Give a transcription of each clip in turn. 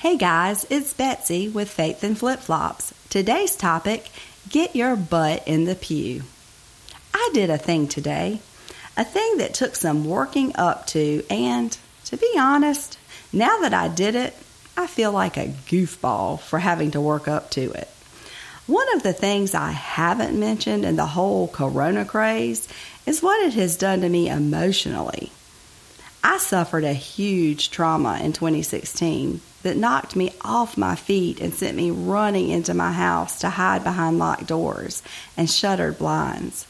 Hey guys, it's Betsy with Faith and Flip Flops. Today's topic Get your butt in the pew. I did a thing today, a thing that took some working up to, and to be honest, now that I did it, I feel like a goofball for having to work up to it. One of the things I haven't mentioned in the whole corona craze is what it has done to me emotionally. I suffered a huge trauma in 2016 that knocked me off my feet and sent me running into my house to hide behind locked doors and shuttered blinds.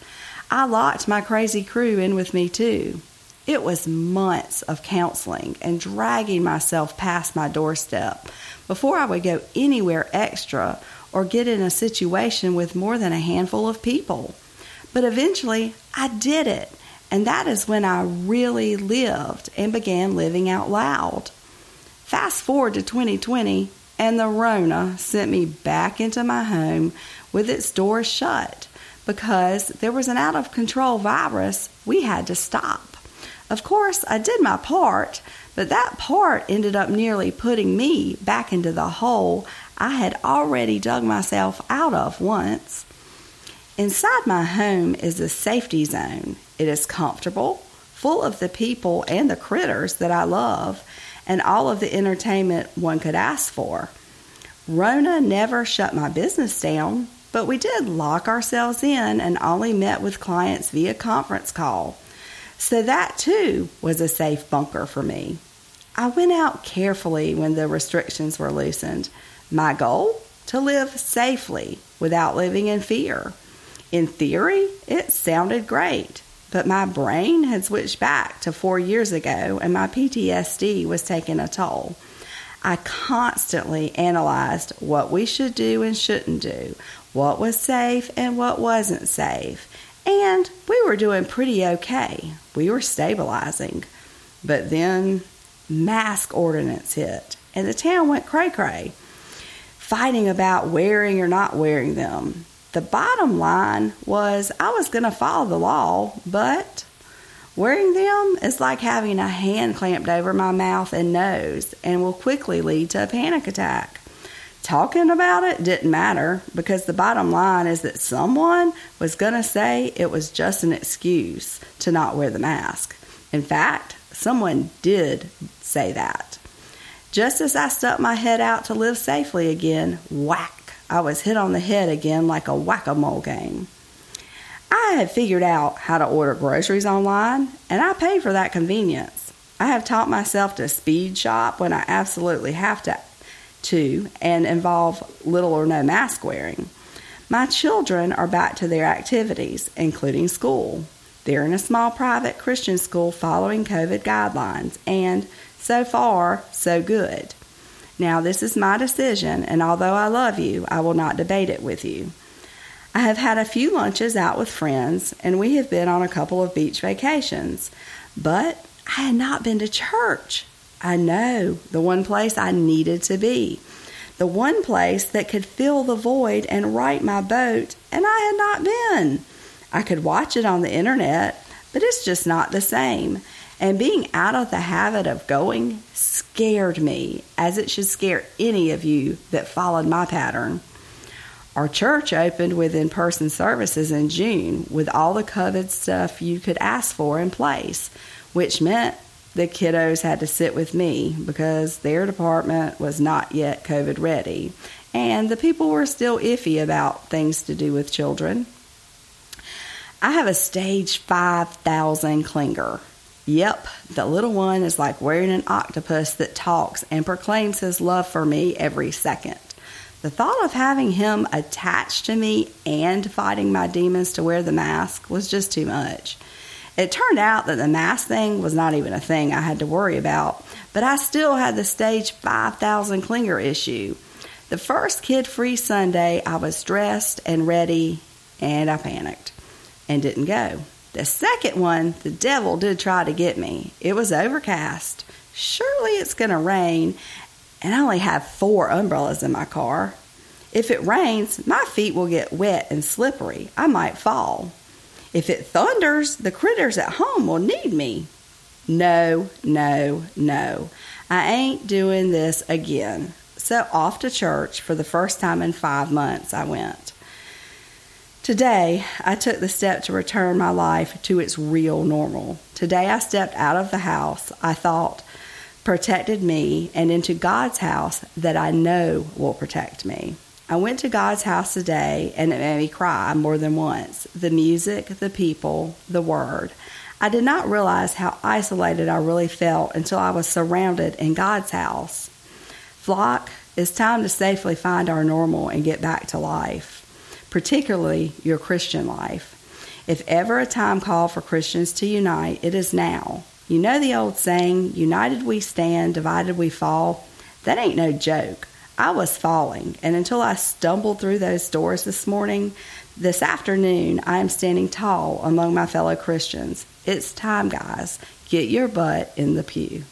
I locked my crazy crew in with me too. It was months of counseling and dragging myself past my doorstep before I would go anywhere extra or get in a situation with more than a handful of people. But eventually, I did it, and that is when I really lived and began living out loud. Fast forward to 2020, and the Rona sent me back into my home with its doors shut because there was an out of control virus we had to stop. Of course, I did my part, but that part ended up nearly putting me back into the hole I had already dug myself out of once. Inside my home is a safety zone. It is comfortable, full of the people and the critters that I love, and all of the entertainment one could ask for. Rona never shut my business down, but we did lock ourselves in and only met with clients via conference call. So that too was a safe bunker for me. I went out carefully when the restrictions were loosened. My goal? To live safely without living in fear. In theory, it sounded great. But my brain had switched back to four years ago, and my PTSD was taking a toll. I constantly analyzed what we should do and shouldn't do, what was safe and what wasn't safe. And we were doing pretty okay. We were stabilizing. But then mask ordinance hit, and the town went cray cray, fighting about wearing or not wearing them. The bottom line was I was going to follow the law, but wearing them is like having a hand clamped over my mouth and nose and will quickly lead to a panic attack. Talking about it didn't matter because the bottom line is that someone was going to say it was just an excuse to not wear the mask. In fact, someone did say that. Just as I stuck my head out to live safely again, whack I was hit on the head again like a whack a mole game. I had figured out how to order groceries online, and I pay for that convenience. I have taught myself to speed shop when I absolutely have to, to and involve little or no mask wearing. My children are back to their activities, including school. They're in a small private Christian school following COVID guidelines, and so far, so good. Now, this is my decision, and although I love you, I will not debate it with you. I have had a few lunches out with friends, and we have been on a couple of beach vacations, but I had not been to church. I know the one place I needed to be, the one place that could fill the void and right my boat, and I had not been. I could watch it on the internet, but it's just not the same. And being out of the habit of going scared me, as it should scare any of you that followed my pattern. Our church opened with in person services in June with all the COVID stuff you could ask for in place, which meant the kiddos had to sit with me because their department was not yet COVID ready, and the people were still iffy about things to do with children. I have a stage 5000 clinger. Yep, the little one is like wearing an octopus that talks and proclaims his love for me every second. The thought of having him attached to me and fighting my demons to wear the mask was just too much. It turned out that the mask thing was not even a thing I had to worry about, but I still had the stage 5000 clinger issue. The first kid free Sunday, I was dressed and ready, and I panicked and didn't go. The second one, the devil did try to get me. It was overcast. Surely it's going to rain, and I only have four umbrellas in my car. If it rains, my feet will get wet and slippery. I might fall. If it thunders, the critters at home will need me. No, no, no. I ain't doing this again. So off to church for the first time in five months I went. Today, I took the step to return my life to its real normal. Today, I stepped out of the house I thought protected me and into God's house that I know will protect me. I went to God's house today and it made me cry more than once. The music, the people, the word. I did not realize how isolated I really felt until I was surrounded in God's house. Flock, it's time to safely find our normal and get back to life, particularly your Christian life. If ever a time called for Christians to unite, it is now. You know the old saying, united we stand, divided we fall? That ain't no joke. I was falling, and until I stumbled through those doors this morning, this afternoon, I am standing tall among my fellow Christians. It's time, guys. Get your butt in the pew.